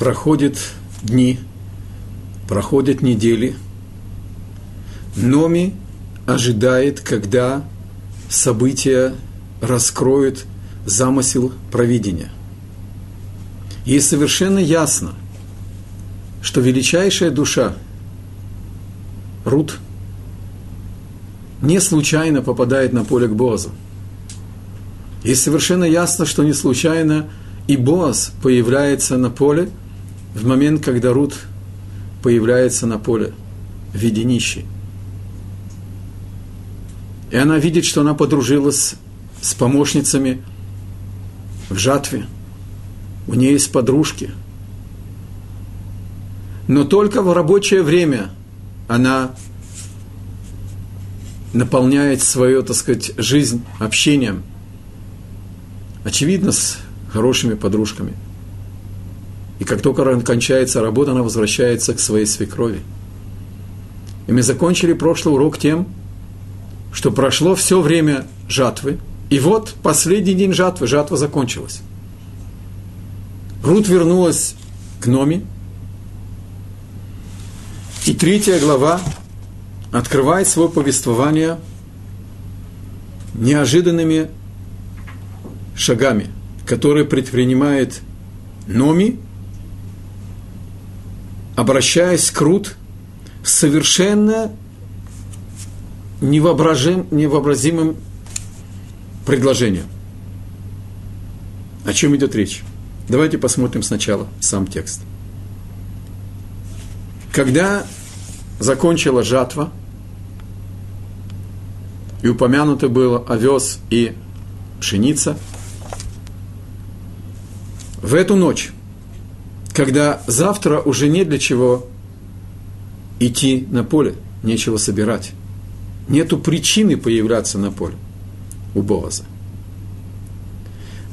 проходят дни, проходят недели. Номи ожидает, когда события раскроют замысел провидения. Ей совершенно ясно, что величайшая душа, Рут, не случайно попадает на поле к Боазу. И совершенно ясно, что не случайно и Боаз появляется на поле в момент, когда Рут появляется на поле в виде нищей. И она видит, что она подружилась с помощницами в жатве. У нее есть подружки. Но только в рабочее время она наполняет свою, так сказать, жизнь общением. Очевидно, с хорошими подружками. И как только кончается работа, она возвращается к своей свекрови. И мы закончили прошлый урок тем, что прошло все время жатвы, и вот последний день жатвы, жатва закончилась. Рут вернулась к Номи, и третья глава открывает свое повествование неожиданными шагами, которые предпринимает Номи, обращаясь к Рут совершенно невообразим, невообразимым предложением. О чем идет речь? Давайте посмотрим сначала сам текст. Когда закончила жатва, и упомянуто было овес и пшеница, в эту ночь, когда завтра уже не для чего идти на поле, нечего собирать, нету причины появляться на поле у Боаза.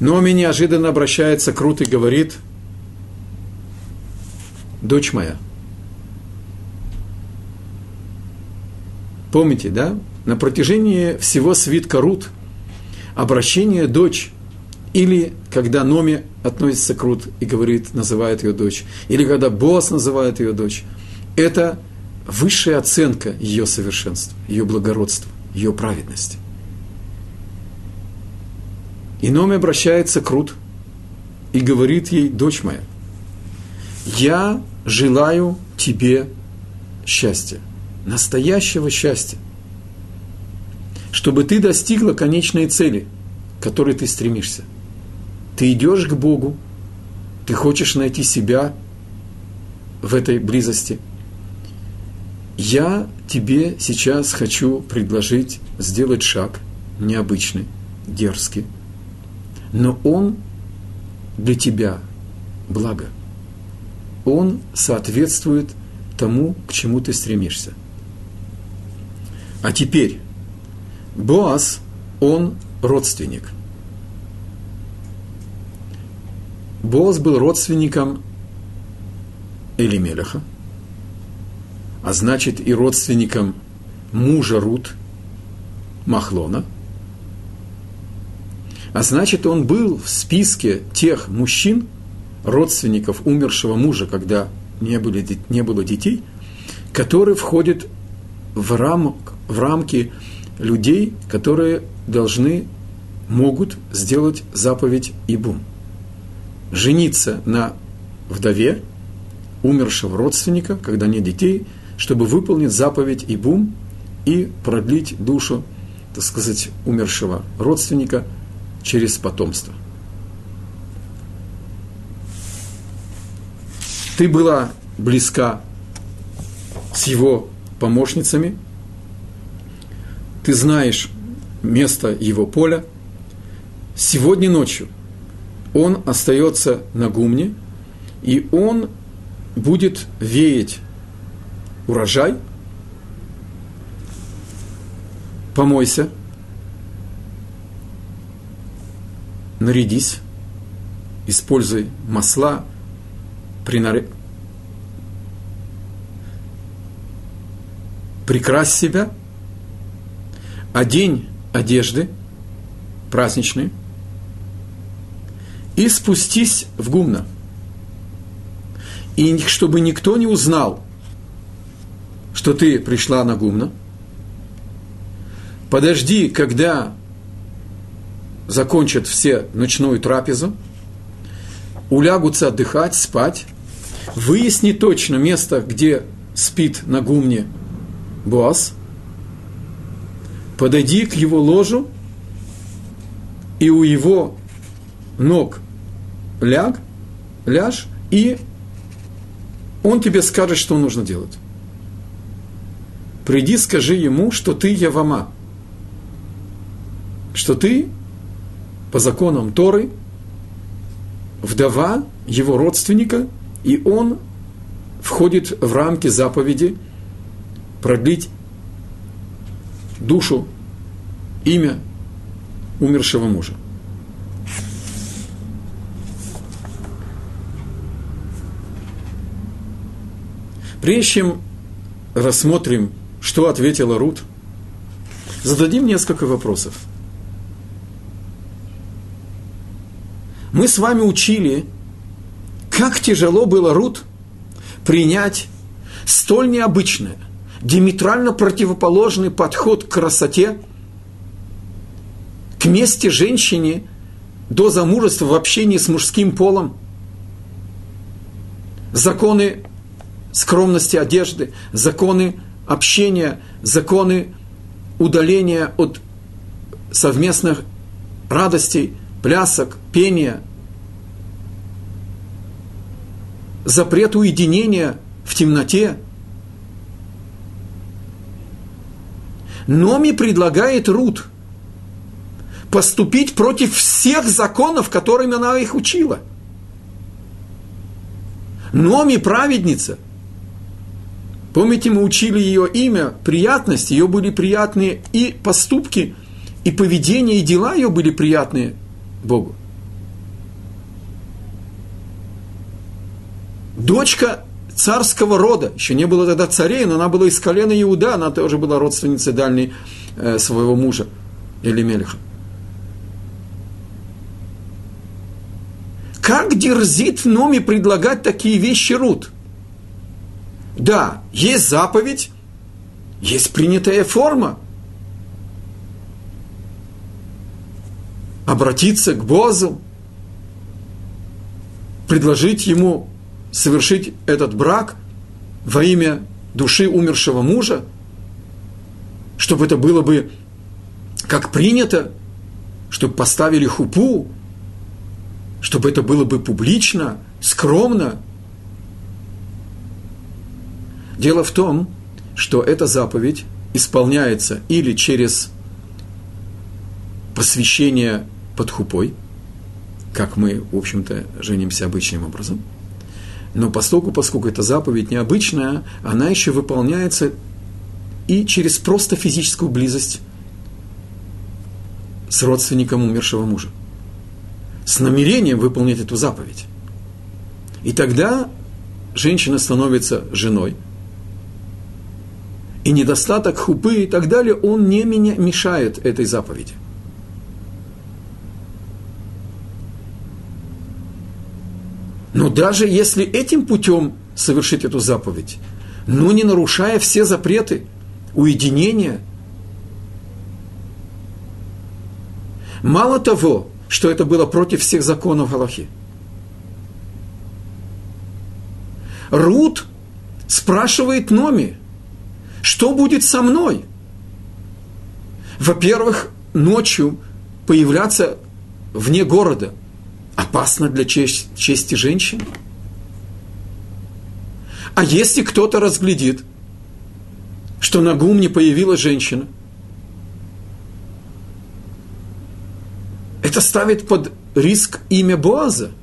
Номи неожиданно обращается к Рут и говорит, дочь моя, помните, да, на протяжении всего свитка Рут обращение дочь или когда Номи относится к Рут и говорит, называет ее дочь, или когда Боас называет ее дочь, это высшая оценка ее совершенства, ее благородства, ее праведности. И Номи обращается к Рут и говорит ей, дочь моя, я желаю тебе счастья, настоящего счастья, чтобы ты достигла конечной цели, к которой ты стремишься. Ты идешь к Богу, ты хочешь найти себя в этой близости – я тебе сейчас хочу предложить сделать шаг необычный, дерзкий, но он для тебя благо. Он соответствует тому, к чему ты стремишься. А теперь, Боас, он родственник. Боас был родственником Элимелеха – а значит и родственником мужа Рут, Махлона. А значит, он был в списке тех мужчин, родственников умершего мужа, когда не, были, не было детей, которые входят в, рамок, в рамки людей, которые должны, могут сделать заповедь Ибум. Жениться на вдове умершего родственника, когда нет детей – чтобы выполнить заповедь Ибум и продлить душу, так сказать, умершего родственника через потомство. Ты была близка с его помощницами, ты знаешь место его поля. Сегодня ночью он остается на гумне, и он будет веять урожай, помойся, нарядись, используй масла, принаре... прикрась себя, одень одежды праздничные и спустись в гумна. и чтобы никто не узнал, что ты пришла на гумна. Подожди, когда закончат все ночную трапезу, улягутся отдыхать, спать, выясни точно место, где спит на гумне Боас, подойди к его ложу, и у его ног ляг, ляжь, и он тебе скажет, что нужно делать. Приди, скажи ему, что ты Явама, что ты по законам Торы вдова его родственника, и он входит в рамки заповеди продлить душу, имя умершего мужа. Прежде чем рассмотрим, что ответила Рут, зададим несколько вопросов. Мы с вами учили, как тяжело было Рут принять столь необычное, диаметрально противоположный подход к красоте, к месте женщине до замужества в общении с мужским полом, законы скромности одежды, законы общения, законы удаления от совместных радостей, плясок, пения, запрет уединения в темноте. Номи предлагает Рут поступить против всех законов, которыми она их учила. Номи праведница – Помните, мы учили ее имя, приятность, ее были приятные и поступки, и поведение, и дела ее были приятные Богу. Дочка царского рода, еще не было тогда царей, но она была из колена Иуда, она тоже была родственницей дальней э, своего мужа, Элимелиха. Как дерзит в Номе предлагать такие вещи Рут – да, есть заповедь, есть принятая форма. Обратиться к Бозу, предложить ему совершить этот брак во имя души умершего мужа, чтобы это было бы как принято, чтобы поставили хупу, чтобы это было бы публично, скромно – Дело в том, что эта заповедь исполняется или через посвящение под хупой, как мы, в общем-то, женимся обычным образом. Но поскольку, поскольку эта заповедь необычная, она еще выполняется и через просто физическую близость с родственником умершего мужа. С намерением выполнить эту заповедь. И тогда женщина становится женой – и недостаток хупы и так далее, он не меня мешает этой заповеди. Но даже если этим путем совершить эту заповедь, но не нарушая все запреты уединения, мало того, что это было против всех законов Галахи. Рут спрашивает Номи – что будет со мной? Во-первых, ночью появляться вне города опасно для честь, чести женщин. А если кто-то разглядит, что на гумне появилась женщина, это ставит под риск имя Боаза –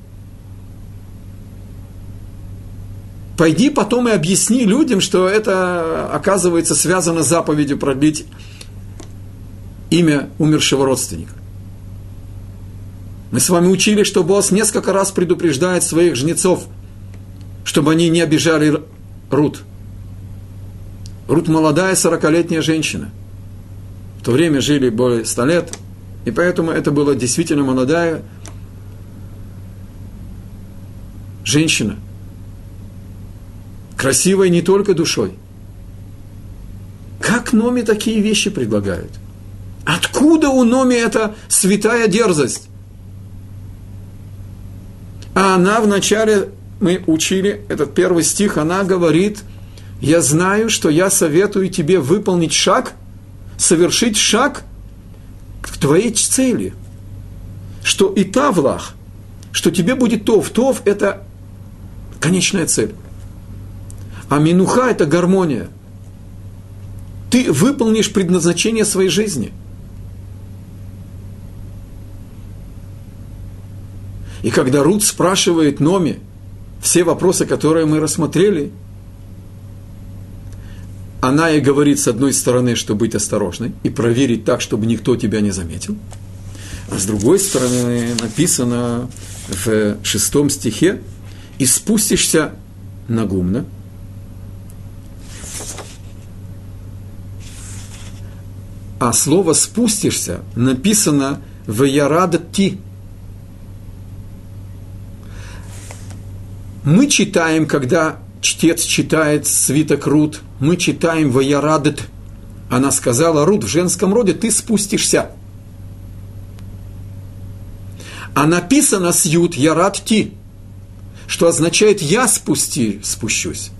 Пойди потом и объясни людям, что это, оказывается, связано с заповедью продлить имя умершего родственника. Мы с вами учили, что босс несколько раз предупреждает своих жнецов, чтобы они не обижали Рут. Рут молодая, сорокалетняя женщина. В то время жили более ста лет, и поэтому это была действительно молодая женщина – красивой не только душой. Как Номи такие вещи предлагают? Откуда у Номи эта святая дерзость? А она вначале, мы учили этот первый стих, она говорит, я знаю, что я советую тебе выполнить шаг, совершить шаг к твоей цели. Что и тавлах, что тебе будет тов. Тов – это конечная цель. А минуха – это гармония. Ты выполнишь предназначение своей жизни. И когда Рут спрашивает Номи все вопросы, которые мы рассмотрели, она и говорит с одной стороны, что быть осторожной и проверить так, чтобы никто тебя не заметил. А с другой стороны написано в шестом стихе, и спустишься на гумна, а слово «спустишься» написано в «ярадати». Мы читаем, когда чтец читает свиток Рут, мы читаем «Ваярадет». Она сказала, Рут, в женском роде ты спустишься. А написано с Ют «Ярад ти», что означает «я спусти, спущусь».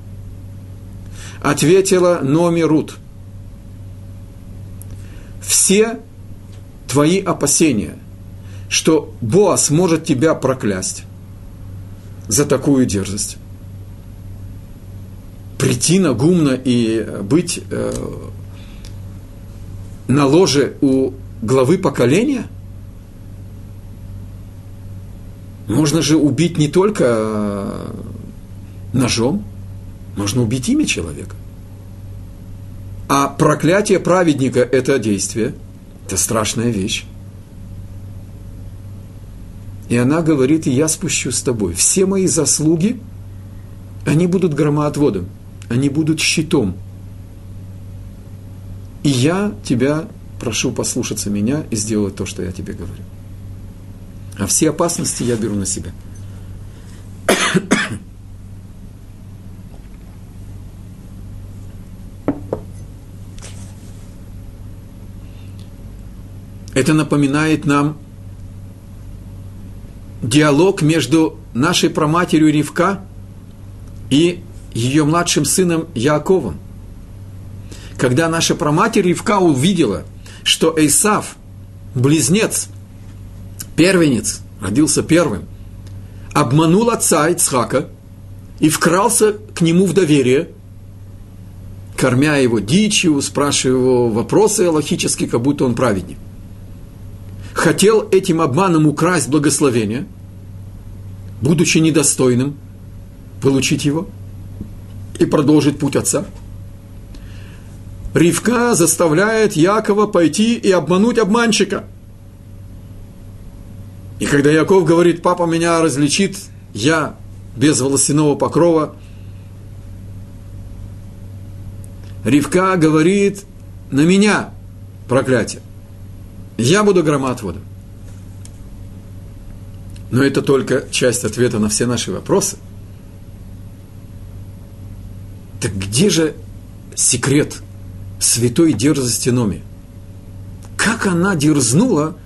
Ответила Номи Рут. Все твои опасения, что Боас может тебя проклясть за такую дерзость, прийти на гумна и быть э, на ложе у главы поколения? Можно же убить не только э, ножом, можно убить имя человека. А проклятие праведника – это действие, это страшная вещь. И она говорит, я спущу с тобой. Все мои заслуги, они будут громоотводом они будут щитом. И я тебя прошу послушаться меня и сделать то, что я тебе говорю. А все опасности я беру на себя. Это напоминает нам диалог между нашей проматерью Ривка и ее младшим сыном Яковом. Когда наша проматерь Ривка увидела, что Эйсав, близнец, первенец, родился первым, обманул отца Ицхака и вкрался к нему в доверие, кормя его дичью, спрашивая его вопросы аллахические, как будто он праведник. Хотел этим обманом украсть благословение, будучи недостойным получить его – и продолжить путь отца. Ривка заставляет Якова пойти и обмануть обманщика. И когда Яков говорит, папа меня различит, я без волосяного покрова, Ривка говорит, на меня проклятие. Я буду громоотводом. Но это только часть ответа на все наши вопросы – так где же секрет святой дерзости Номи? Как она дерзнула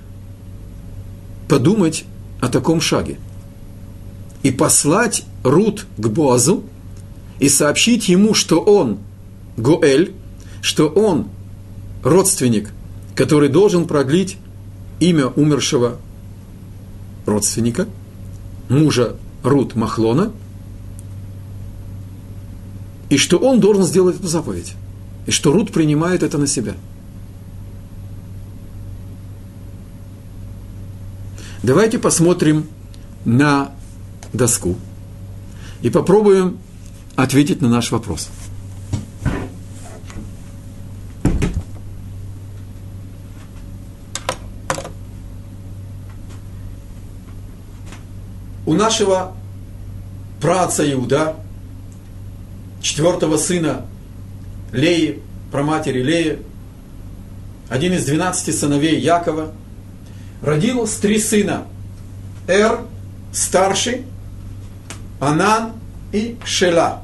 подумать о таком шаге? И послать Рут к Боазу и сообщить ему, что он Гоэль, что он родственник, который должен продлить имя умершего родственника, мужа Рут Махлона – и что он должен сделать эту заповедь. И что Рут принимает это на себя. Давайте посмотрим на доску и попробуем ответить на наш вопрос. У нашего праца Иуда – четвертого сына Леи, праматери Леи, один из двенадцати сыновей Якова, родилось три сына. Эр, старший, Анан и Шела.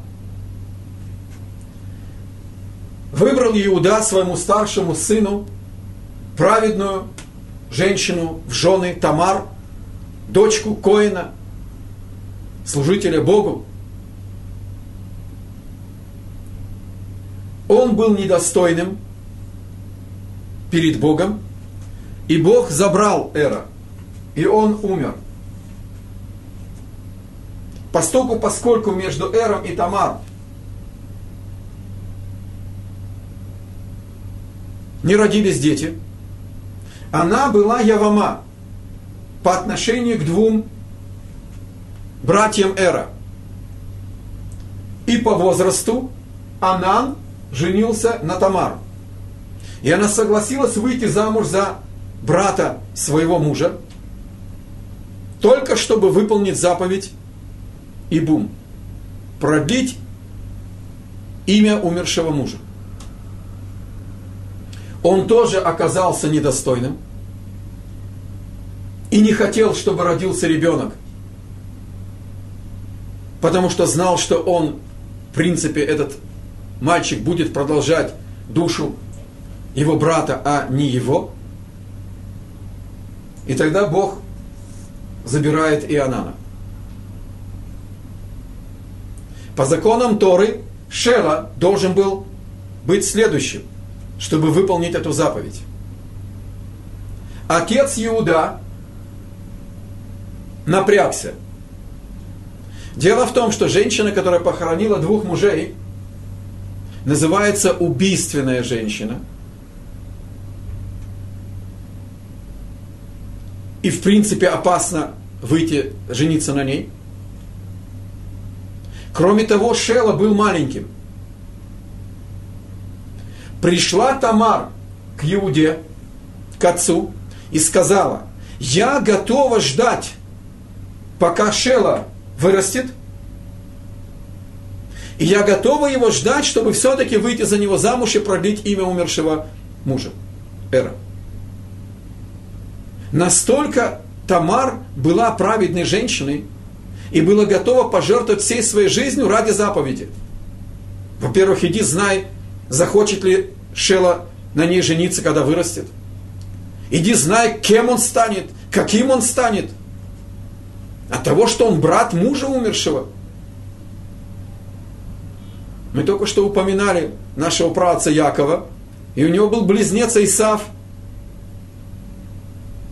выбрал Иуда своему старшему сыну праведную женщину в жены Тамар, дочку Коина, служителя Богу. Он был недостойным перед Богом, и Бог забрал Эра, и он умер. Постоку, поскольку между Эром и Тамар не родились дети, она была Явама по отношению к двум братьям Эра. И по возрасту Анан женился на Тамар. И она согласилась выйти замуж за брата своего мужа, только чтобы выполнить заповедь Ибум, продлить имя умершего мужа. Он тоже оказался недостойным и не хотел, чтобы родился ребенок, потому что знал, что он, в принципе, этот мальчик будет продолжать душу его брата, а не его. И тогда Бог забирает Ионана. По законам Торы Шела должен был быть следующим, чтобы выполнить эту заповедь. Отец Иуда напрягся. Дело в том, что женщина, которая похоронила двух мужей, называется убийственная женщина. И в принципе опасно выйти, жениться на ней. Кроме того, Шела был маленьким. Пришла Тамар к Иуде, к отцу, и сказала, я готова ждать, пока Шела вырастет, и я готова его ждать, чтобы все-таки выйти за него замуж и продлить имя умершего мужа. Эра. Настолько Тамар была праведной женщиной и была готова пожертвовать всей своей жизнью ради заповеди. Во-первых, иди знай, захочет ли Шела на ней жениться, когда вырастет. Иди знай, кем он станет, каким он станет. От того, что он брат мужа умершего – мы только что упоминали нашего праца Якова, и у него был близнец Исав.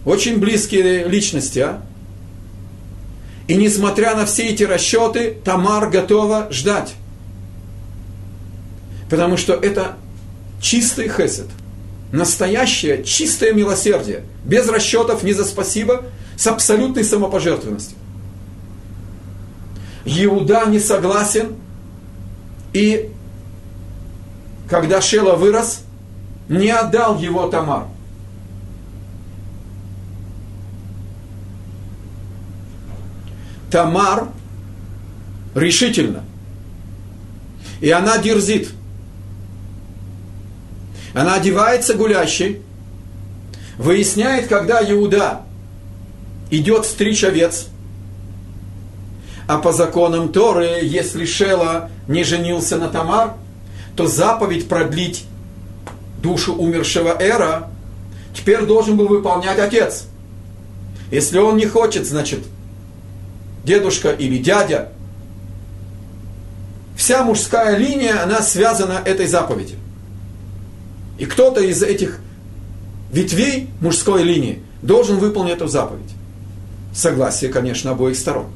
Очень близкие личности, а? И несмотря на все эти расчеты, Тамар готова ждать. Потому что это чистый хесед. Настоящее чистое милосердие. Без расчетов ни за спасибо, с абсолютной самопожертвенностью. Иуда не согласен и когда Шела вырос, не отдал его Тамар. Тамар решительно. И она дерзит. Она одевается гулящей, выясняет, когда Иуда идет стричь овец – а по законам Торы, если Шела не женился на Тамар, то заповедь продлить душу умершего Эра теперь должен был выполнять отец. Если он не хочет, значит, дедушка или дядя, вся мужская линия, она связана этой заповедью. И кто-то из этих ветвей мужской линии должен выполнить эту заповедь. Согласие, конечно, обоих сторон.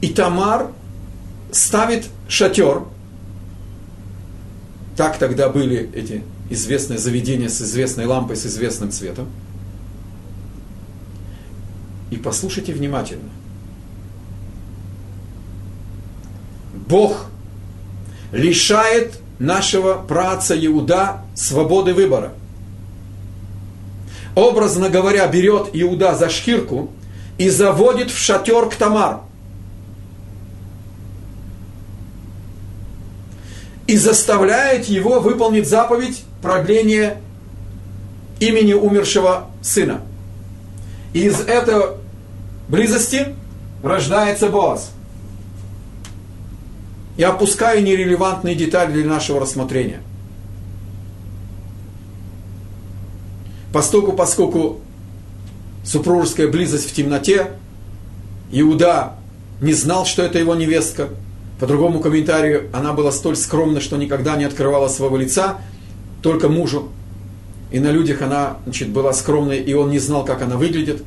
И Тамар ставит шатер. Так тогда были эти известные заведения с известной лампой, с известным цветом. И послушайте внимательно. Бог лишает нашего праца Иуда свободы выбора. Образно говоря, берет Иуда за шкирку и заводит в шатер к Тамар – и заставляет его выполнить заповедь продления имени умершего сына. И из этой близости рождается Боаз. Я опускаю нерелевантные детали для нашего рассмотрения. Поскольку, поскольку супружеская близость в темноте, Иуда не знал, что это его невестка. По другому комментарию, она была столь скромна, что никогда не открывала своего лица, только мужу. И на людях она значит, была скромной, и он не знал, как она выглядит.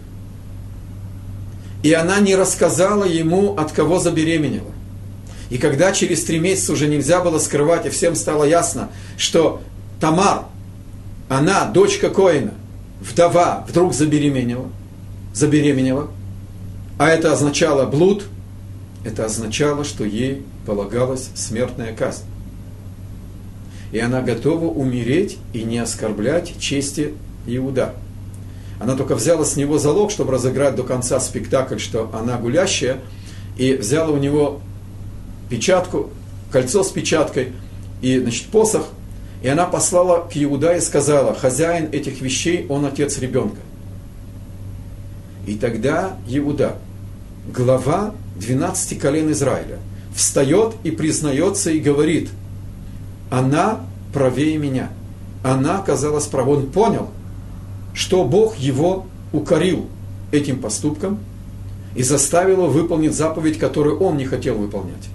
И она не рассказала ему, от кого забеременела. И когда через три месяца уже нельзя было скрывать, и всем стало ясно, что Тамар, она, дочка Коина, вдова, вдруг забеременела, забеременела, а это означало блуд, это означало, что ей полагалась смертная казнь. И она готова умереть и не оскорблять чести Иуда. Она только взяла с него залог, чтобы разыграть до конца спектакль, что она гулящая, и взяла у него печатку, кольцо с печаткой и, значит, посох, и она послала к Иуда и сказала, хозяин этих вещей, он отец ребенка. И тогда Иуда, глава 12 колен Израиля, встает и признается и говорит, она правее меня. Она оказалась права. Он понял, что Бог его укорил этим поступком и заставил его выполнить заповедь, которую он не хотел выполнять.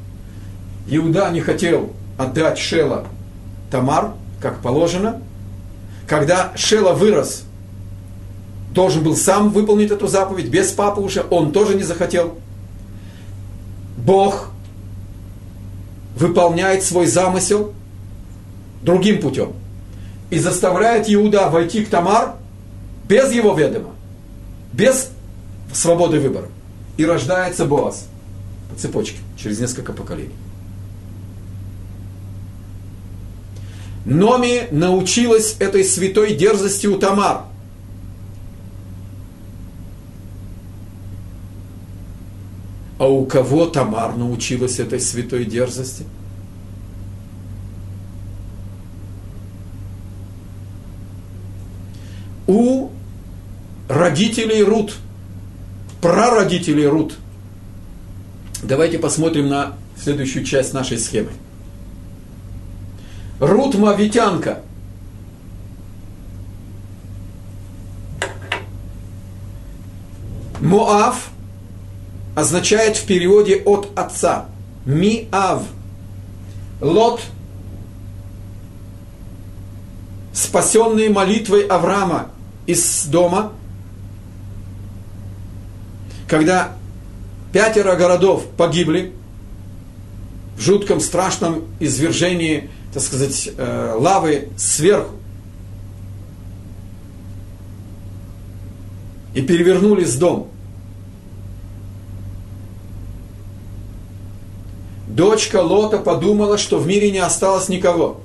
Иуда не хотел отдать Шела Тамар, как положено. Когда Шела вырос, должен был сам выполнить эту заповедь, без папы уже, он тоже не захотел. Бог выполняет свой замысел другим путем и заставляет Иуда войти к Тамар без его ведома, без свободы выбора. И рождается Боаз по цепочке через несколько поколений. Номи научилась этой святой дерзости у Тамар – А у кого Тамар научилась этой святой дерзости? У родителей Рут, прародителей Рут. Давайте посмотрим на следующую часть нашей схемы. Рут Мавитянка. Моав – означает в переводе от отца. Ми-ав. Лот, спасенный молитвой Авраама из дома, когда пятеро городов погибли в жутком, страшном извержении, так сказать, э, лавы сверху, и перевернулись дом – дочка Лота подумала, что в мире не осталось никого.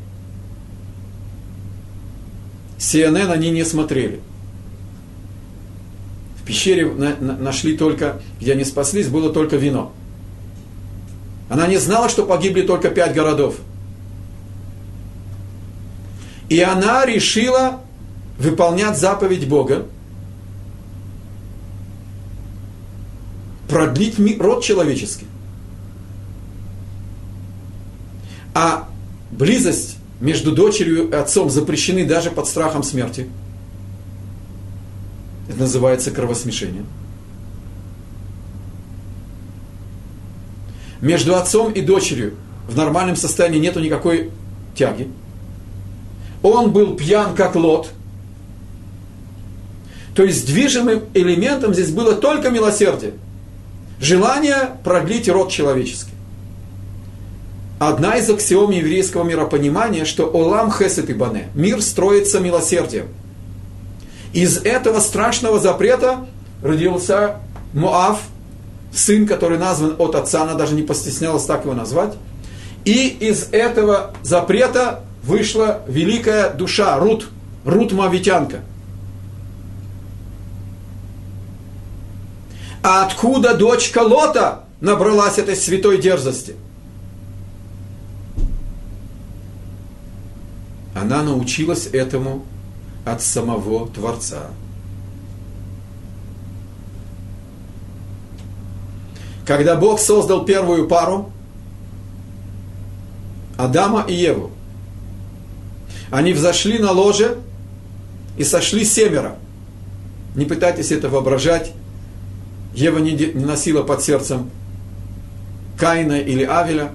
CNN они не смотрели. В пещере на, на, нашли только, где они спаслись, было только вино. Она не знала, что погибли только пять городов. И она решила выполнять заповедь Бога, продлить род человеческий. А близость между дочерью и отцом запрещены даже под страхом смерти. Это называется кровосмешение. Между отцом и дочерью в нормальном состоянии нету никакой тяги. Он был пьян, как лот. То есть движимым элементом здесь было только милосердие. Желание продлить род человеческий одна из аксиом еврейского миропонимания, что Олам Хесет и Бане, мир строится милосердием. Из этого страшного запрета родился Моав, сын, который назван от отца, она даже не постеснялась так его назвать. И из этого запрета вышла великая душа Рут, Рут Мавитянка. А откуда дочка Лота набралась этой святой дерзости? Она научилась этому от самого Творца. Когда Бог создал первую пару, Адама и Еву. Они взошли на ложе и сошли семеро. Не пытайтесь это воображать. Ева не, носила под сердцем Каина или Авеля.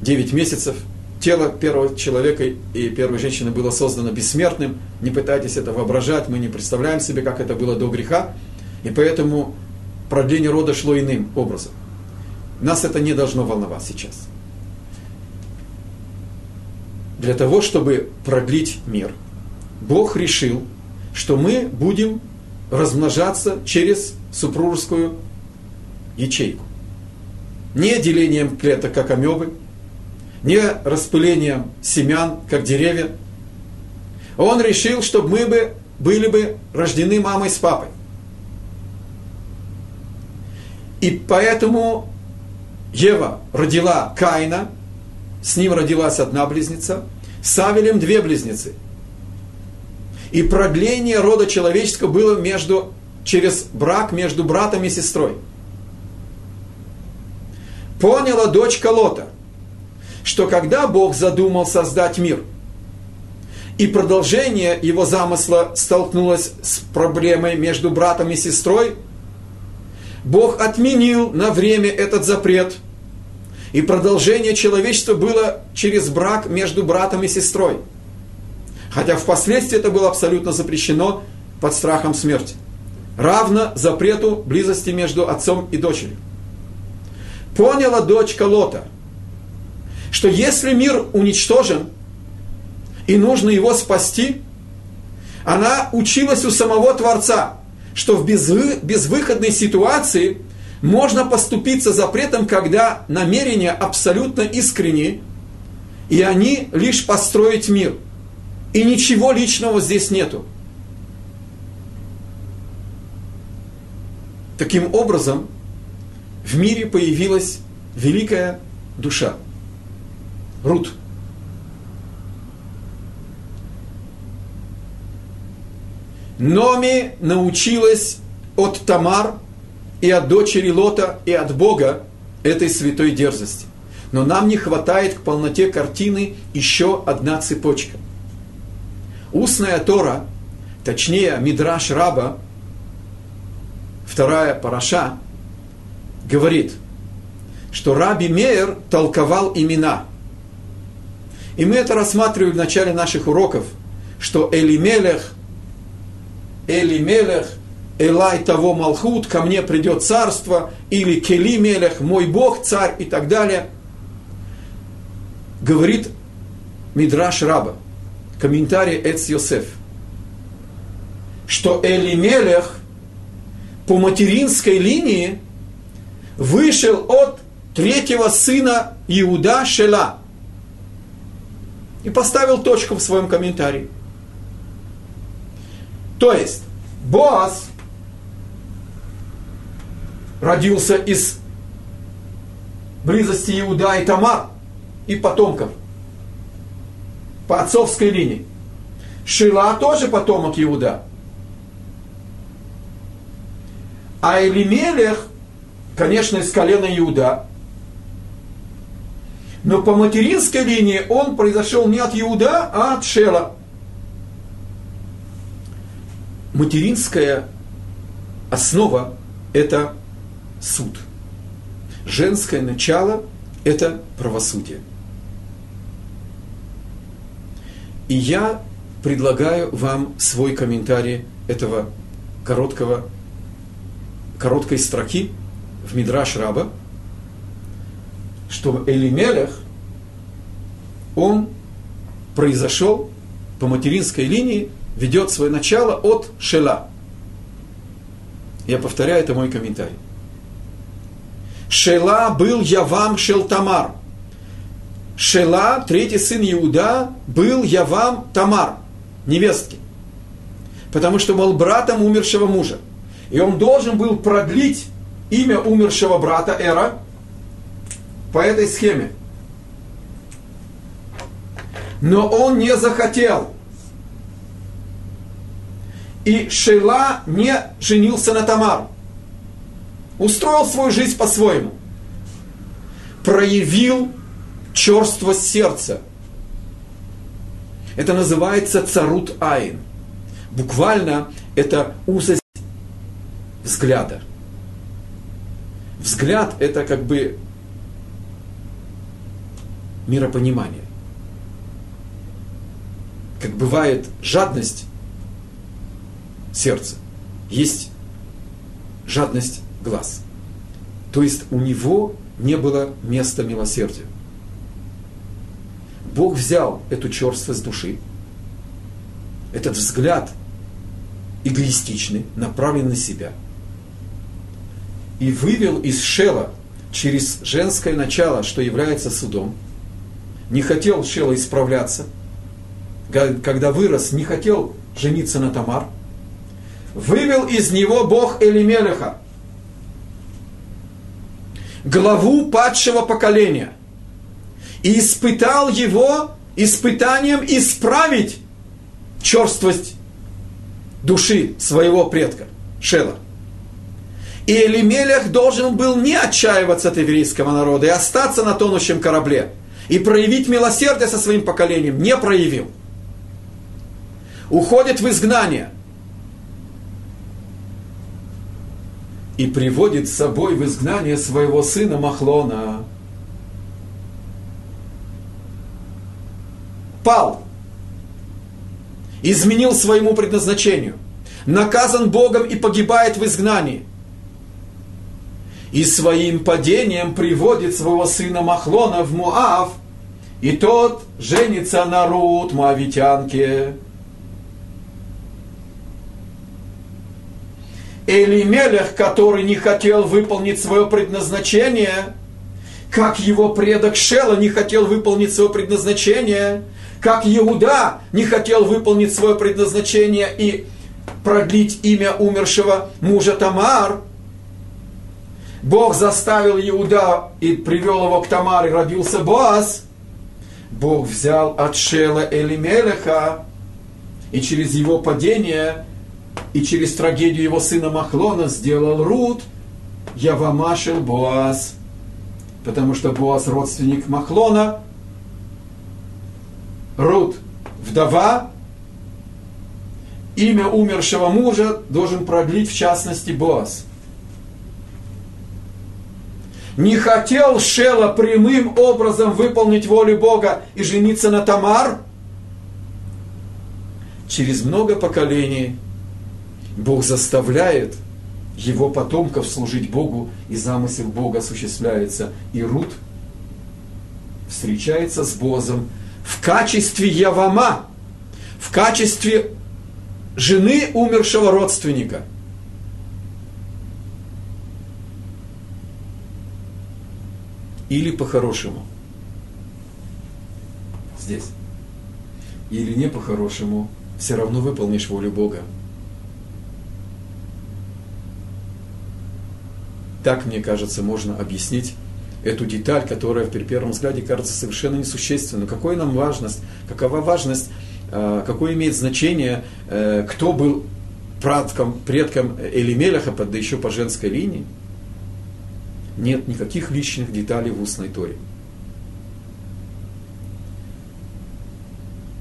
Девять месяцев. Тело первого человека и первой женщины было создано бессмертным. Не пытайтесь это воображать. Мы не представляем себе, как это было до греха. И поэтому продление рода шло иным образом. Нас это не должно волновать сейчас. Для того, чтобы продлить мир, Бог решил, что мы будем размножаться через супружескую ячейку. Не делением клеток, как амебы, не распылением семян, как деревья. Он решил, чтобы мы бы были бы рождены мамой с папой. И поэтому Ева родила Каина, с ним родилась одна близнеца, с Авелем две близнецы. И продление рода человеческого было между, через брак между братом и сестрой. Поняла дочка Лота, что когда Бог задумал создать мир, и продолжение его замысла столкнулось с проблемой между братом и сестрой – Бог отменил на время этот запрет. И продолжение человечества было через брак между братом и сестрой. Хотя впоследствии это было абсолютно запрещено под страхом смерти. Равно запрету близости между отцом и дочерью. Поняла дочка Лота, что если мир уничтожен и нужно его спасти, она училась у самого Творца – что в безвы, безвыходной ситуации можно поступиться запретом, когда намерения абсолютно искренни, и они лишь построить мир. И ничего личного здесь нету. Таким образом, в мире появилась великая душа. Рут – Номи научилась от Тамар и от дочери Лота и от Бога этой святой дерзости. Но нам не хватает к полноте картины еще одна цепочка. Устная Тора, точнее Мидраш Раба, вторая параша, говорит, что Раби Мейер толковал имена. И мы это рассматривали в начале наших уроков, что Элимелех Эли Мелех, Элай того Малхут, ко мне придет царство, или Кели Мелех, мой Бог, царь и так далее. Говорит Мидраш Раба, комментарий Эц Йосеф, что Эли Мелех по материнской линии вышел от третьего сына Иуда Шела. И поставил точку в своем комментарии. То есть, Боас родился из близости Иуда и Тамар и потомков по отцовской линии. Шила тоже потомок Иуда. А Элимелех, конечно, из колена Иуда. Но по материнской линии он произошел не от Иуда, а от Шела материнская основа – это суд. Женское начало – это правосудие. И я предлагаю вам свой комментарий этого короткого, короткой строки в Мидраш Раба, что Элимелех, он произошел по материнской линии ведет свое начало от Шела. Я повторяю, это мой комментарий. Шела был Явам Шелтамар. Шела, третий сын Иуда, был Явам Тамар, невестки. Потому что был братом умершего мужа. И он должен был продлить имя умершего брата Эра по этой схеме. Но он не захотел – и Шейла не женился на Тамар. Устроил свою жизнь по-своему. Проявил черствость сердца. Это называется царут айн. Буквально это узость взгляда. Взгляд – это как бы миропонимание. Как бывает жадность сердца, есть жадность глаз. То есть у него не было места милосердия. Бог взял эту черствость души, этот взгляд эгоистичный, направленный на себя, и вывел из Шела через женское начало, что является судом, не хотел Шела исправляться, когда вырос, не хотел жениться на Тамар, вывел из него Бог Элимелеха, главу падшего поколения, и испытал его испытанием исправить черствость души своего предка, Шела. И Элимелех должен был не отчаиваться от еврейского народа и остаться на тонущем корабле. И проявить милосердие со своим поколением. Не проявил. Уходит в изгнание. И приводит с собой в изгнание своего сына Махлона. Пал изменил своему предназначению, наказан Богом и погибает в изгнании. И своим падением приводит своего сына Махлона в Муав, и тот женится на Рут, Моавитянке. Элимелех, который не хотел выполнить свое предназначение, как его предок Шела не хотел выполнить свое предназначение – как Иуда не хотел выполнить свое предназначение и продлить имя умершего мужа Тамар, Бог заставил Иуда и привел его к Тамар, и родился Боаз. Бог взял от Шела Элимелеха, и через его падение, и через трагедию его сына Махлона сделал Рут, Явамашил Боаз. Потому что Боаз родственник Махлона, Рут вдова, имя умершего мужа должен продлить в частности Боас. Не хотел Шела прямым образом выполнить волю Бога и жениться на Тамар? Через много поколений Бог заставляет его потомков служить Богу, и замысел Бога осуществляется. И Рут встречается с Бозом в качестве Явама, в качестве жены умершего родственника. Или по-хорошему. Здесь. Или не по-хорошему, все равно выполнишь волю Бога. Так, мне кажется, можно объяснить эту деталь, которая при первом взгляде кажется совершенно несущественной. Какая нам важность, какова важность, э, какое имеет значение, э, кто был предком, предком Элимелеха, да еще по женской линии. Нет никаких личных деталей в устной торе.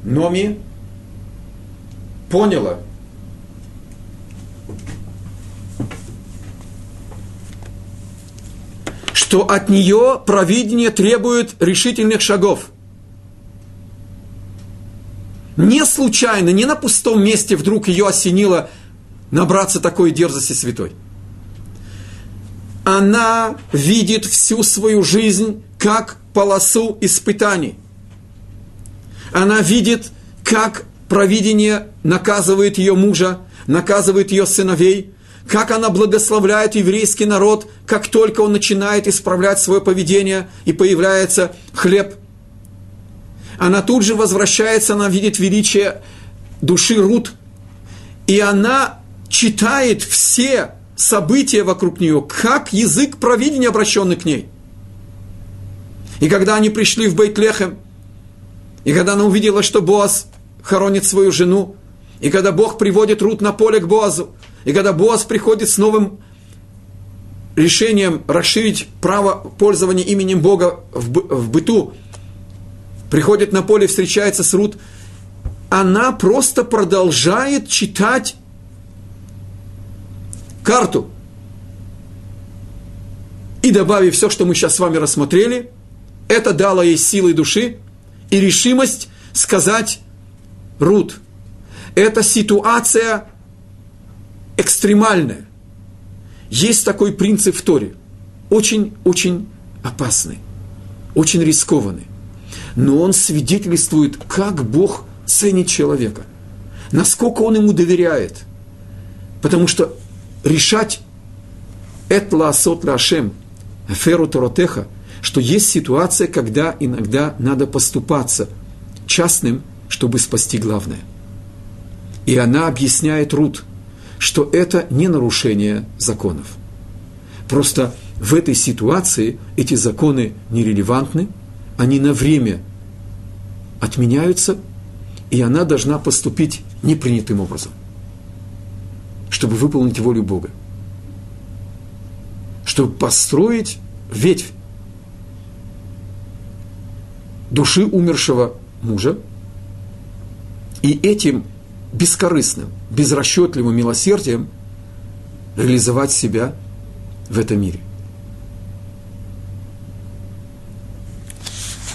Номи поняла, что от нее провидение требует решительных шагов. Не случайно, не на пустом месте вдруг ее осенило набраться такой дерзости святой. Она видит всю свою жизнь как полосу испытаний. Она видит, как провидение наказывает ее мужа, наказывает ее сыновей, как она благословляет еврейский народ, как только он начинает исправлять свое поведение и появляется хлеб. Она тут же возвращается, она видит величие души Рут, и она читает все события вокруг нее, как язык провидения, обращенный к ней. И когда они пришли в Бейтлехем, и когда она увидела, что Боаз хоронит свою жену, и когда Бог приводит Рут на поле к Боазу, и когда Боаз приходит с новым решением расширить право пользования именем Бога в, в быту приходит на поле, встречается с Рут, она просто продолжает читать карту. И добавив все, что мы сейчас с вами рассмотрели, это дало ей силы души и решимость сказать Рут. Это ситуация экстремальная. Есть такой принцип в Торе. Очень-очень опасный, очень рискованный. Но он свидетельствует, как Бог ценит человека, насколько он ему доверяет. Потому что решать «Этла асот лашем» Феру Торотеха, что есть ситуация, когда иногда надо поступаться частным, чтобы спасти главное. И она объясняет Рут, что это не нарушение законов. Просто в этой ситуации эти законы нерелевантны, они на время отменяются, и она должна поступить непринятым образом, чтобы выполнить волю Бога чтобы построить ветвь души умершего мужа, и этим бескорыстным, безрасчетливым милосердием реализовать себя в этом мире.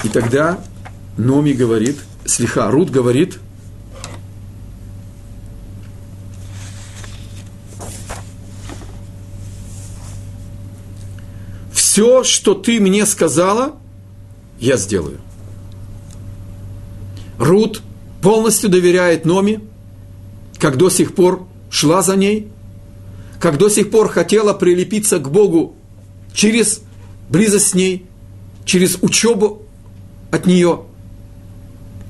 И тогда Номи говорит, Слиха Рут говорит – все, что ты мне сказала, я сделаю. Рут полностью доверяет Номи, как до сих пор шла за ней, как до сих пор хотела прилепиться к Богу через близость с ней, через учебу от нее.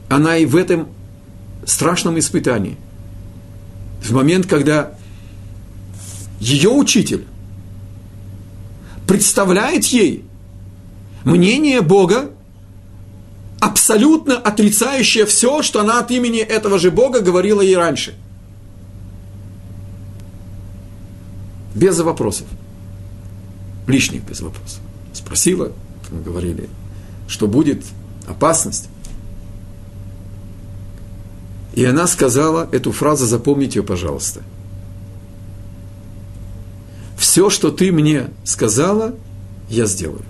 Она и в этом страшном испытании, в момент, когда ее учитель представляет ей мнение Бога, абсолютно отрицающее все, что она от имени этого же Бога говорила ей раньше. Без вопросов. Лишних без вопросов. Спросила, мы говорили, что будет опасность. И она сказала эту фразу, запомните ее, пожалуйста – все, что ты мне сказала, я сделаю.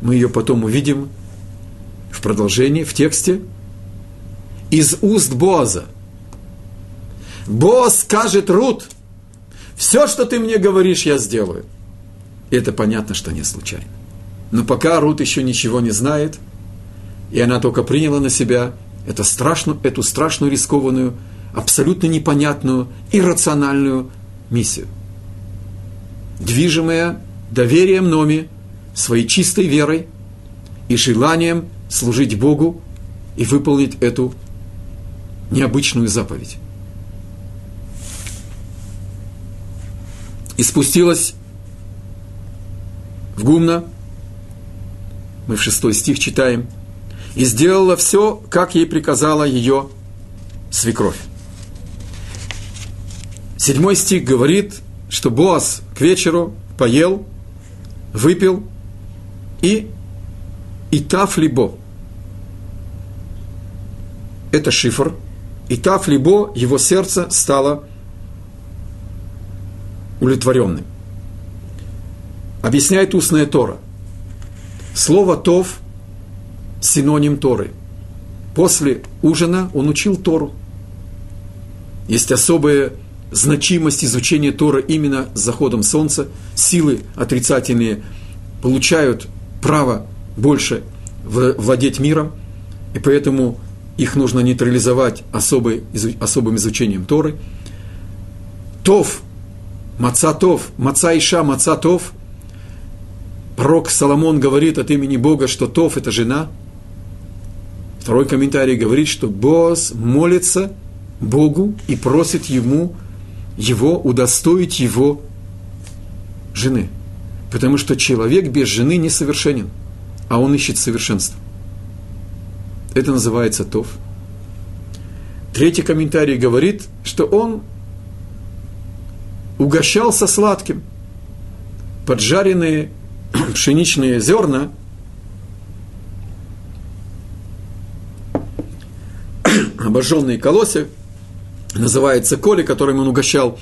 Мы ее потом увидим в продолжении, в тексте. Из уст Боаза. Боаз скажет Рут, все, что ты мне говоришь, я сделаю. И это понятно, что не случайно. Но пока Рут еще ничего не знает, и она только приняла на себя эту страшную, эту страшную рискованную, абсолютно непонятную, иррациональную миссию движимая доверием Номи, своей чистой верой и желанием служить Богу и выполнить эту необычную заповедь. И спустилась в Гумна, мы в шестой стих читаем, и сделала все, как ей приказала ее свекровь. Седьмой стих говорит, что Боас к вечеру поел, выпил и и таф либо. Это шифр. И таф либо его сердце стало удовлетворенным. Объясняет устная Тора. Слово «тов» – синоним Торы. После ужина он учил Тору. Есть особые значимость изучения Тора именно с заходом солнца, силы отрицательные получают право больше владеть миром, и поэтому их нужно нейтрализовать особой, особым изучением Торы. Тов, Мацатов, Маца Иша, Мацатов, пророк Соломон говорит от имени Бога, что Тов – это жена. Второй комментарий говорит, что Боз молится Богу и просит Ему – его, удостоить его жены. Потому что человек без жены несовершенен, а он ищет совершенство. Это называется Тов. Третий комментарий говорит, что он угощался сладким. Поджаренные пшеничные зерна обожженные колосья – называется Коли, которым он угощал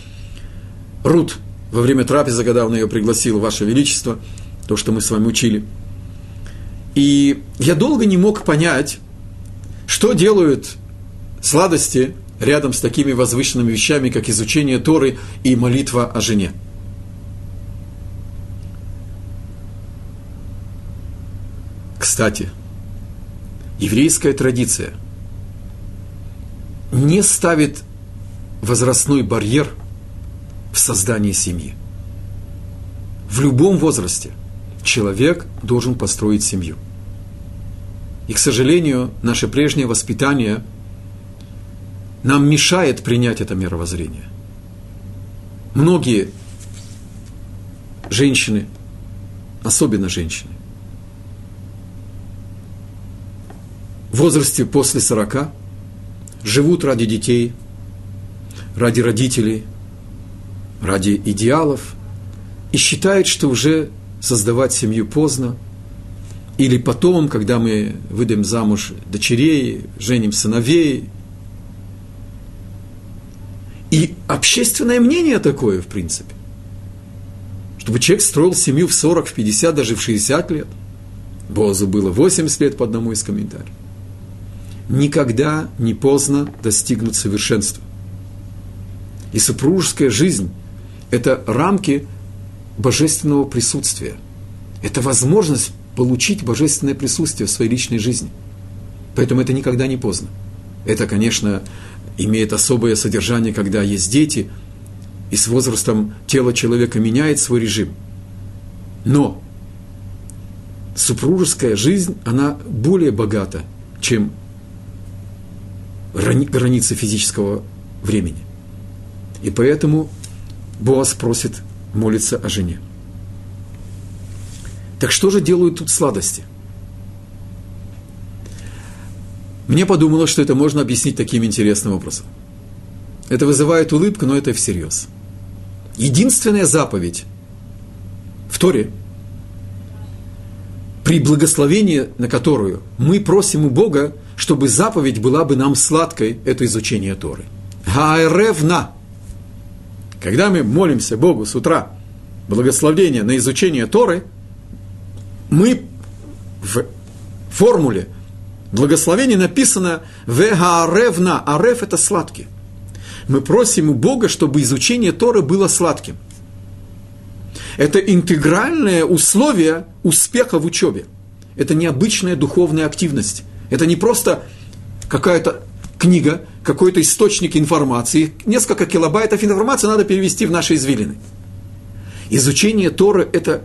Рут во время трапезы, когда он ее пригласил, Ваше Величество, то, что мы с вами учили. И я долго не мог понять, что делают сладости рядом с такими возвышенными вещами, как изучение Торы и молитва о жене. Кстати, еврейская традиция не ставит возрастной барьер в создании семьи. В любом возрасте человек должен построить семью. И, к сожалению, наше прежнее воспитание нам мешает принять это мировоззрение. Многие женщины, особенно женщины, в возрасте после 40 живут ради детей, ради родителей, ради идеалов и считают, что уже создавать семью поздно, или потом, когда мы выдаем замуж дочерей, женим сыновей. И общественное мнение такое, в принципе. Чтобы человек строил семью в 40, в 50, даже в 60 лет. Бозу было 80 лет по одному из комментариев никогда не поздно достигнуть совершенства. И супружеская жизнь – это рамки божественного присутствия. Это возможность получить божественное присутствие в своей личной жизни. Поэтому это никогда не поздно. Это, конечно, имеет особое содержание, когда есть дети, и с возрастом тело человека меняет свой режим. Но супружеская жизнь, она более богата, чем границы физического времени. И поэтому Боас просит молиться о жене. Так что же делают тут сладости? Мне подумалось, что это можно объяснить таким интересным образом. Это вызывает улыбку, но это всерьез. Единственная заповедь в Торе, при благословении на которую мы просим у Бога, чтобы заповедь была бы нам сладкой, это изучение Торы. Гайревна. Когда мы молимся Богу с утра, благословение на изучение Торы, мы в формуле благословения написано «Вегаревна». Арев – это сладкий. Мы просим у Бога, чтобы изучение Торы было сладким. Это интегральное условие успеха в учебе. Это необычная духовная активность. Это не просто какая-то книга, какой-то источник информации. Несколько килобайтов информации надо перевести в наши извилины. Изучение Торы – это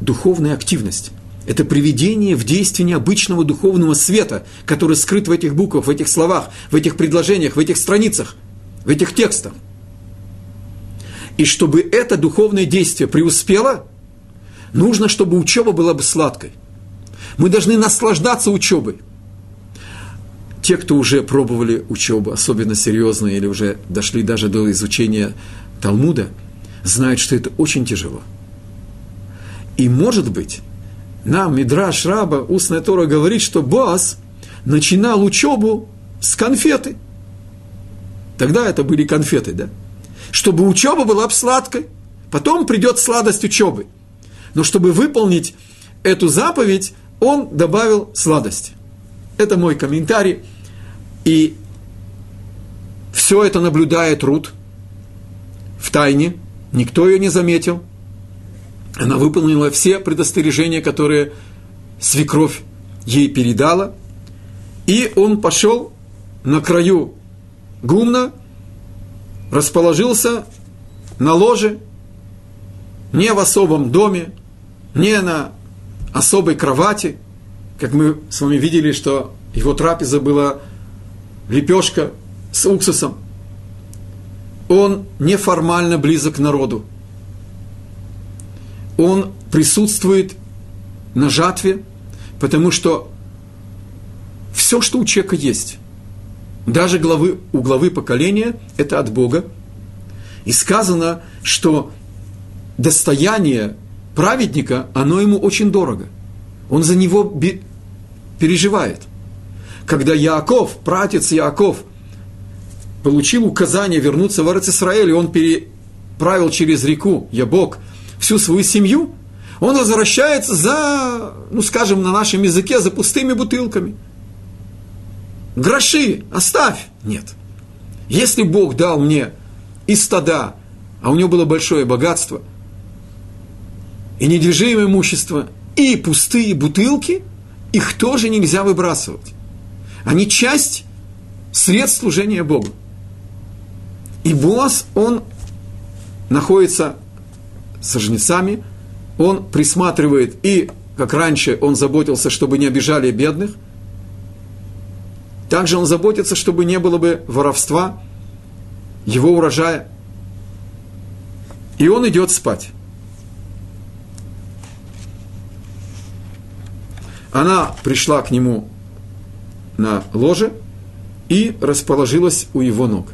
духовная активность. Это приведение в действие необычного духовного света, который скрыт в этих буквах, в этих словах, в этих предложениях, в этих страницах, в этих текстах. И чтобы это духовное действие преуспело, нужно, чтобы учеба была бы сладкой. Мы должны наслаждаться учебой те, кто уже пробовали учебу, особенно серьезно, или уже дошли даже до изучения Талмуда, знают, что это очень тяжело. И может быть, нам Мидраш Раба, устная Тора говорит, что Боас начинал учебу с конфеты. Тогда это были конфеты, да? Чтобы учеба была сладкой. Потом придет сладость учебы. Но чтобы выполнить эту заповедь, он добавил сладости. Это мой комментарий. И все это наблюдает Рут в тайне, никто ее не заметил. Она выполнила все предостережения, которые свекровь ей передала. И он пошел на краю гумна, расположился на ложе, не в особом доме, не на особой кровати, как мы с вами видели, что его трапеза была лепешка с уксусом. Он неформально близок к народу. Он присутствует на жатве, потому что все, что у человека есть, даже главы, у главы поколения, это от Бога. И сказано, что достояние праведника, оно ему очень дорого. Он за него переживает – когда Яков, пратец Яков, получил указание вернуться в Израиль, и он переправил через реку Ябок всю свою семью, он возвращается за, ну скажем, на нашем языке, за пустыми бутылками. Гроши оставь. Нет. Если Бог дал мне и стада, а у него было большое богатство, и недвижимое имущество, и пустые бутылки, их тоже нельзя выбрасывать. Они часть средств служения Богу. И Боас, он находится со жнецами, он присматривает, и, как раньше, он заботился, чтобы не обижали бедных, также он заботится, чтобы не было бы воровства его урожая. И он идет спать. Она пришла к нему на ложе и расположилась у его ног.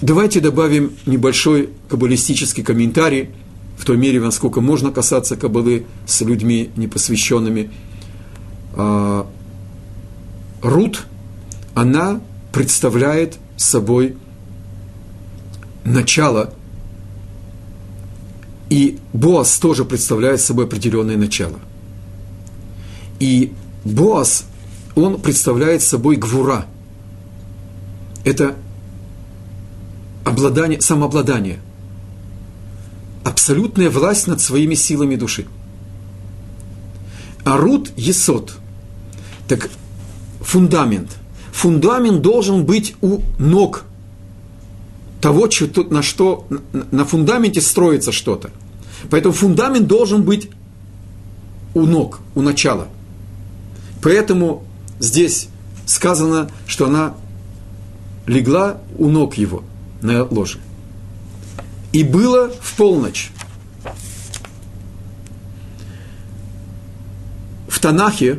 Давайте добавим небольшой каббалистический комментарий в той мере, насколько можно касаться каббалы с людьми непосвященными. А, Рут, она представляет собой начало, и Боас тоже представляет собой определенное начало. И Боас, он представляет собой гвура. Это обладание, самообладание, абсолютная власть над своими силами души. А Рут – есот. Так фундамент. Фундамент должен быть у ног того, на что на фундаменте строится что-то. Поэтому фундамент должен быть у ног, у начала. Поэтому здесь сказано, что она легла у ног его – на ложе. И было в полночь. В Танахе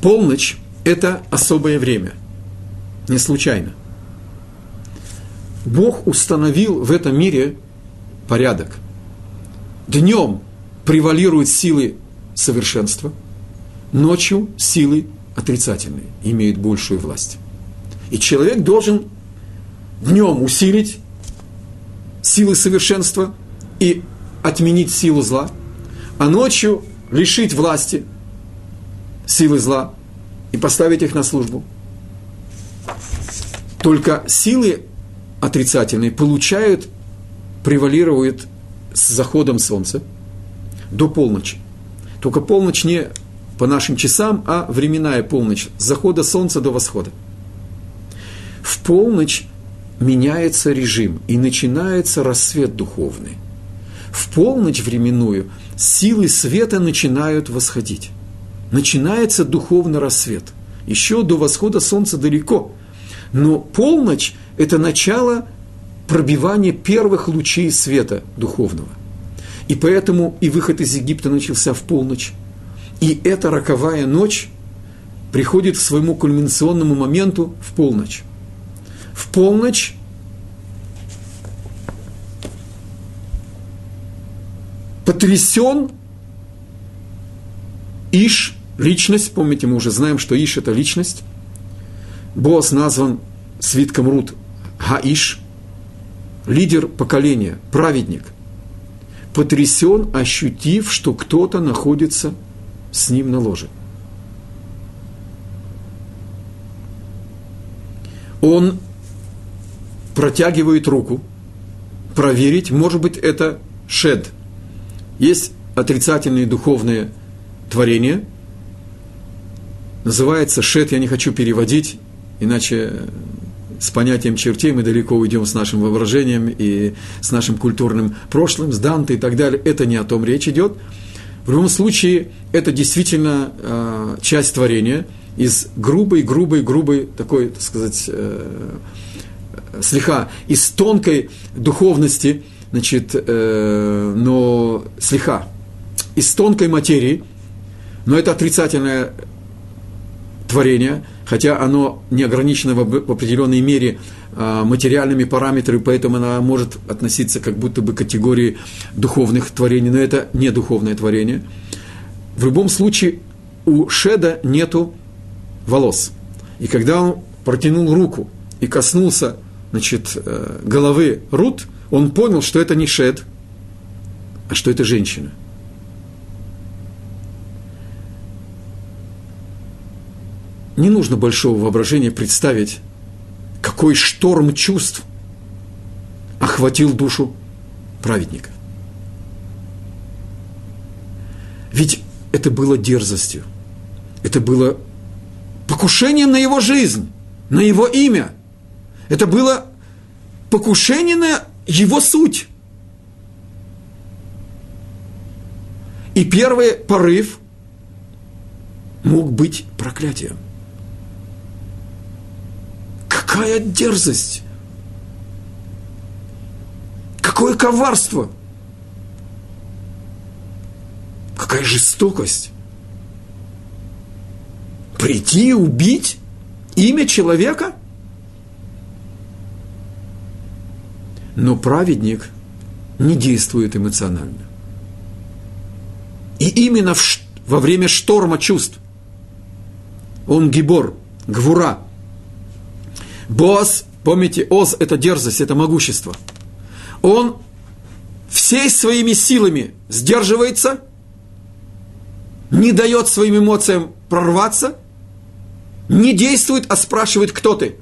полночь – это особое время. Не случайно. Бог установил в этом мире порядок. Днем превалируют силы совершенства, ночью силы отрицательные имеют большую власть. И человек должен днем усилить силы совершенства и отменить силу зла, а ночью лишить власти силы зла и поставить их на службу. Только силы отрицательные получают, превалируют с заходом солнца до полночи. Только полночь не по нашим часам, а временная полночь, с захода солнца до восхода. В полночь меняется режим, и начинается рассвет духовный. В полночь временную силы света начинают восходить. Начинается духовный рассвет. Еще до восхода солнца далеко. Но полночь – это начало пробивания первых лучей света духовного. И поэтому и выход из Египта начался в полночь. И эта роковая ночь приходит к своему кульминационному моменту в полночь в полночь потрясен Иш, личность, помните, мы уже знаем, что Иш – это личность. Босс назван свитком Рут Хаиш, лидер поколения, праведник. Потрясен, ощутив, что кто-то находится с ним на ложе. Он протягивает руку, проверить, может быть, это шед. Есть отрицательные духовные творения, называется шед, я не хочу переводить, иначе с понятием чертей мы далеко уйдем с нашим воображением и с нашим культурным прошлым, с Данте и так далее. Это не о том речь идет. В любом случае, это действительно э, часть творения из грубой, грубой, грубой такой, так сказать, э, слегка из тонкой духовности, значит, э, но слегка из тонкой материи, но это отрицательное творение, хотя оно не ограничено в, определенной мере э, материальными параметрами, поэтому оно может относиться как будто бы к категории духовных творений, но это не духовное творение. В любом случае у Шеда нету волос. И когда он протянул руку и коснулся значит, э, головы Рут, он понял, что это не Шед, а что это женщина. Не нужно большого воображения представить, какой шторм чувств охватил душу праведника. Ведь это было дерзостью, это было покушением на его жизнь, на его имя. Это было покушение на его суть. И первый порыв мог быть проклятием. Какая дерзость! Какое коварство! Какая жестокость! Прийти и убить имя человека? Но праведник не действует эмоционально. И именно в, во время шторма чувств он гибор, гвура. Боас, помните, Оз – это дерзость, это могущество. Он всей своими силами сдерживается, не дает своим эмоциям прорваться – не действует, а спрашивает, кто ты.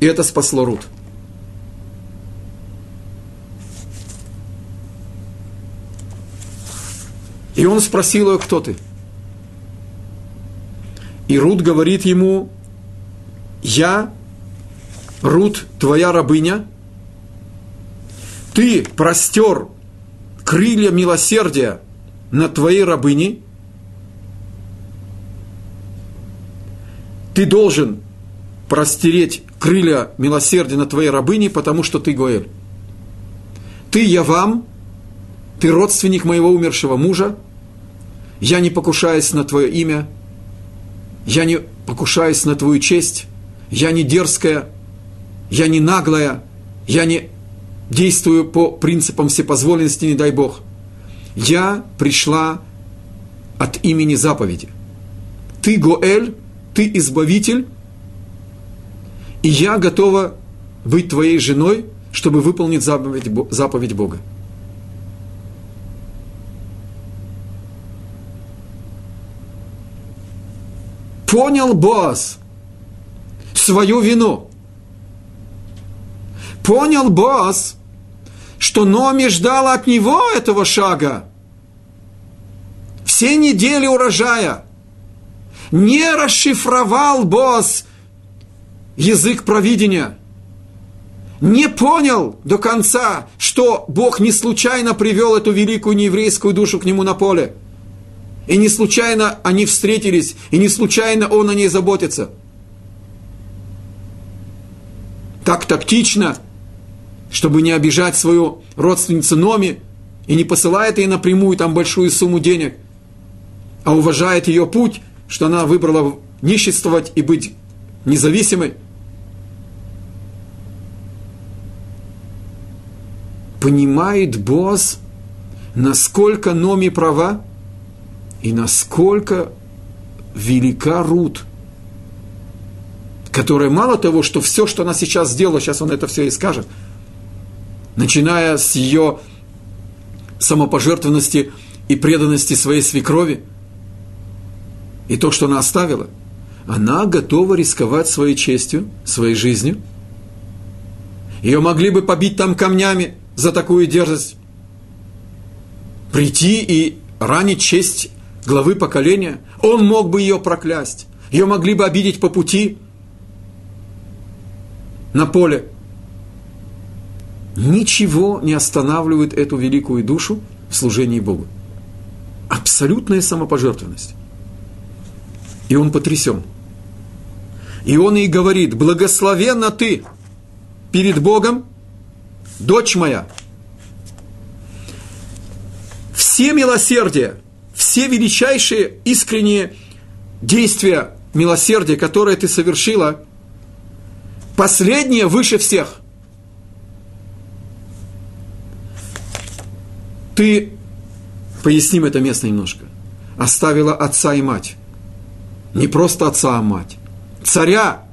И это спасло Рут. И он спросил ее, кто ты. И Рут говорит ему, я, Рут, твоя рабыня, ты простер крылья милосердия над твоей рабыней, ты должен простереть крылья милосердия на твоей рабыне, потому что ты Гоэль. Ты я вам, ты родственник моего умершего мужа, я не покушаюсь на твое имя, я не покушаюсь на твою честь, я не дерзкая, я не наглая, я не действую по принципам всепозволенности, не дай Бог. Я пришла от имени заповеди. Ты, Гоэль, ты избавитель, и я готова быть твоей женой, чтобы выполнить заповедь, заповедь Бога. Понял Боас свою вину. Понял Боас, что Номи ждала от него этого шага. Все недели урожая – не расшифровал Босс язык провидения, не понял до конца, что Бог не случайно привел эту великую нееврейскую душу к нему на поле. И не случайно они встретились, и не случайно он о ней заботится. Так тактично, чтобы не обижать свою родственницу Номи, и не посылает ей напрямую там большую сумму денег, а уважает ее путь – что она выбрала ниществовать и быть независимой. Понимает босс, насколько Номи права и насколько велика Рут, которая мало того, что все, что она сейчас сделала, сейчас он это все и скажет, начиная с ее самопожертвованности и преданности своей свекрови – и то, что она оставила, она готова рисковать своей честью, своей жизнью. Ее могли бы побить там камнями за такую дерзость. Прийти и ранить честь главы поколения. Он мог бы ее проклясть. Ее могли бы обидеть по пути на поле. Ничего не останавливает эту великую душу в служении Богу. Абсолютная самопожертвованность. И он потрясен. И он ей говорит, благословенна ты перед Богом, дочь моя. Все милосердия, все величайшие искренние действия милосердия, которые ты совершила, последнее выше всех. Ты, поясним это место немножко, оставила отца и мать не просто отца, а мать. царя,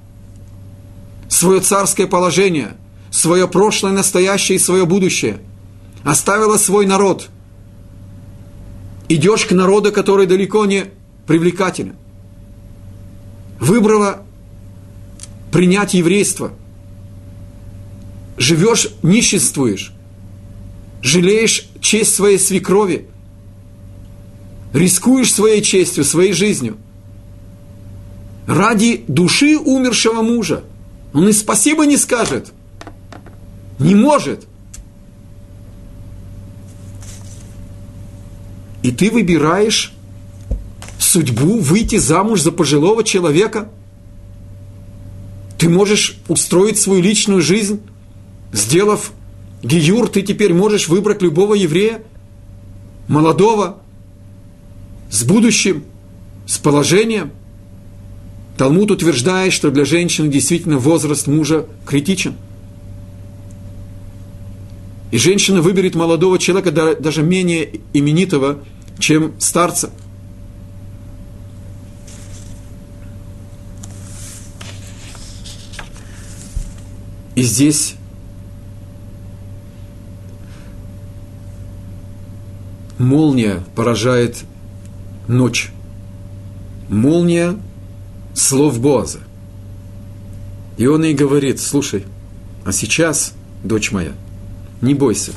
свое царское положение, свое прошлое, настоящее и свое будущее. Оставила свой народ. Идешь к народу, который далеко не привлекателен. Выбрала принять еврейство. Живешь, нищенствуешь. Жалеешь честь своей свекрови. Рискуешь своей честью, своей жизнью. Ради души умершего мужа. Он и спасибо не скажет. Не может. И ты выбираешь судьбу выйти замуж за пожилого человека. Ты можешь устроить свою личную жизнь, сделав гиюр, ты теперь можешь выбрать любого еврея, молодого, с будущим, с положением. Талмуд утверждает, что для женщины действительно возраст мужа критичен. И женщина выберет молодого человека, даже менее именитого, чем старца – И здесь молния поражает ночь. Молния слов Боаза. И он ей говорит, слушай, а сейчас, дочь моя, не бойся.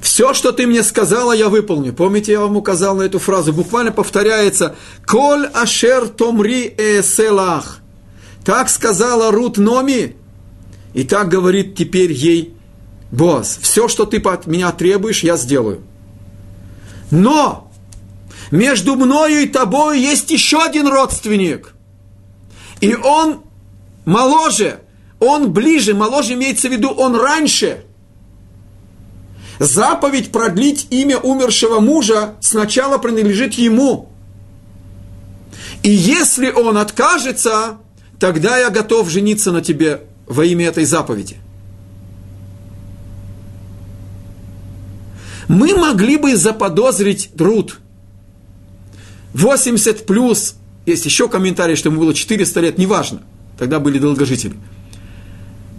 Все, что ты мне сказала, я выполню. Помните, я вам указал на эту фразу. Буквально повторяется «Коль ашер томри эселах». Так сказала Рут Номи, и так говорит теперь ей Боаз, все, что ты от меня требуешь, я сделаю. Но между мною и тобой есть еще один родственник. И он моложе, он ближе, моложе имеется в виду, он раньше. Заповедь продлить имя умершего мужа сначала принадлежит ему. И если он откажется, тогда я готов жениться на тебе во имя этой заповеди. Мы могли бы заподозрить труд. 80 плюс, есть еще комментарий, что ему было 400 лет, неважно, тогда были долгожители.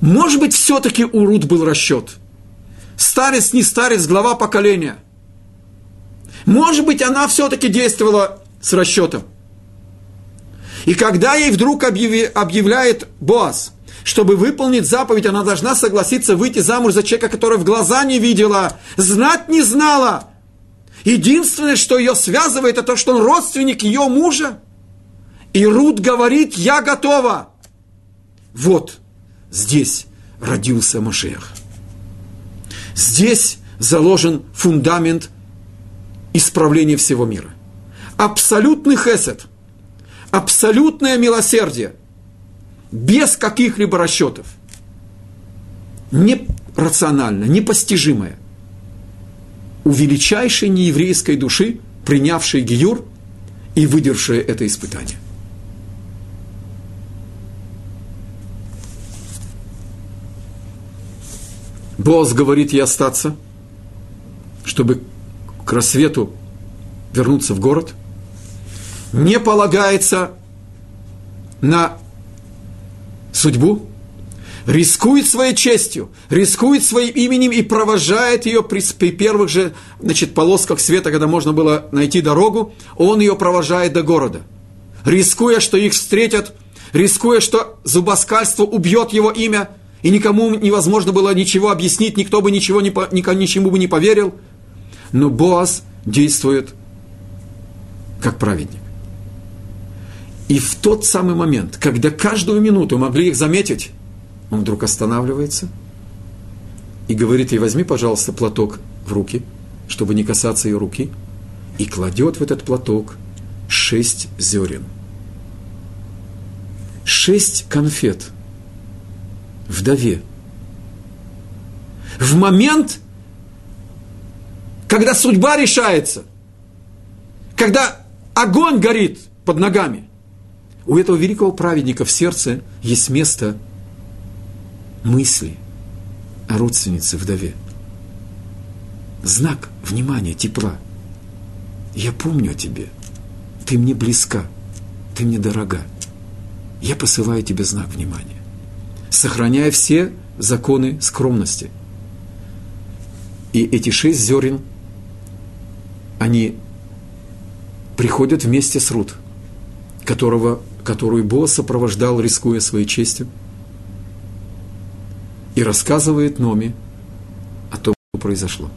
Может быть, все-таки у Рут был расчет. Старец, не старец, глава поколения. Может быть, она все-таки действовала с расчетом. И когда ей вдруг объявляет Боас, чтобы выполнить заповедь, она должна согласиться выйти замуж за человека, который в глаза не видела, знать не знала. Единственное, что ее связывает, это то, что он родственник ее мужа. И Рут говорит, я готова. Вот здесь родился Машех. Здесь заложен фундамент исправления всего мира. Абсолютный хесед, абсолютное милосердие – без каких-либо расчетов. Нерационально, непостижимое. У величайшей нееврейской души, принявшей Гиюр и выдержавшей это испытание. Босс говорит ей остаться, чтобы к рассвету вернуться в город. Не полагается на судьбу, рискует своей честью, рискует своим именем и провожает ее при, при первых же значит, полосках света, когда можно было найти дорогу, он ее провожает до города. Рискуя, что их встретят, рискуя, что зубоскальство убьет его имя, и никому невозможно было ничего объяснить, никто бы ничего не, ничему бы не поверил. Но Боас действует как праведник. И в тот самый момент, когда каждую минуту могли их заметить, он вдруг останавливается и говорит ей, возьми, пожалуйста, платок в руки, чтобы не касаться ее руки, и кладет в этот платок шесть зерен. Шесть конфет вдове. В момент, когда судьба решается, когда огонь горит под ногами – у этого великого праведника в сердце есть место мысли о родственнице вдове. Знак внимания, тепла. Я помню о тебе. Ты мне близка, ты мне дорога. я посылаю тебе знак внимания. Сохраняя все законы скромности. И эти шесть зерен, они приходят вместе с Рут, которого, которую Бог сопровождал, рискуя своей честью, и рассказывает Номи о том, что произошло.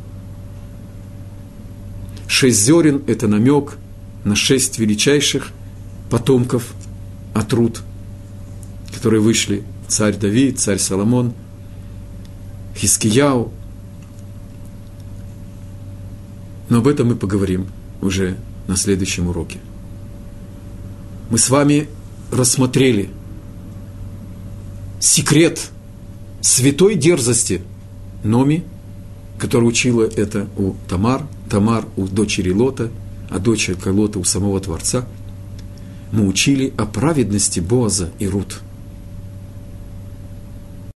Шесть зерен – это намек на шесть величайших потомков от Рут, которые вышли царь Давид, царь Соломон, Хискияу. Но об этом мы поговорим уже на следующем уроке. Мы с вами рассмотрели секрет святой дерзости Номи, которая учила это у Тамар, Тамар у дочери Лота, а дочери Лота у самого Творца. Мы учили о праведности Боаза и Рут –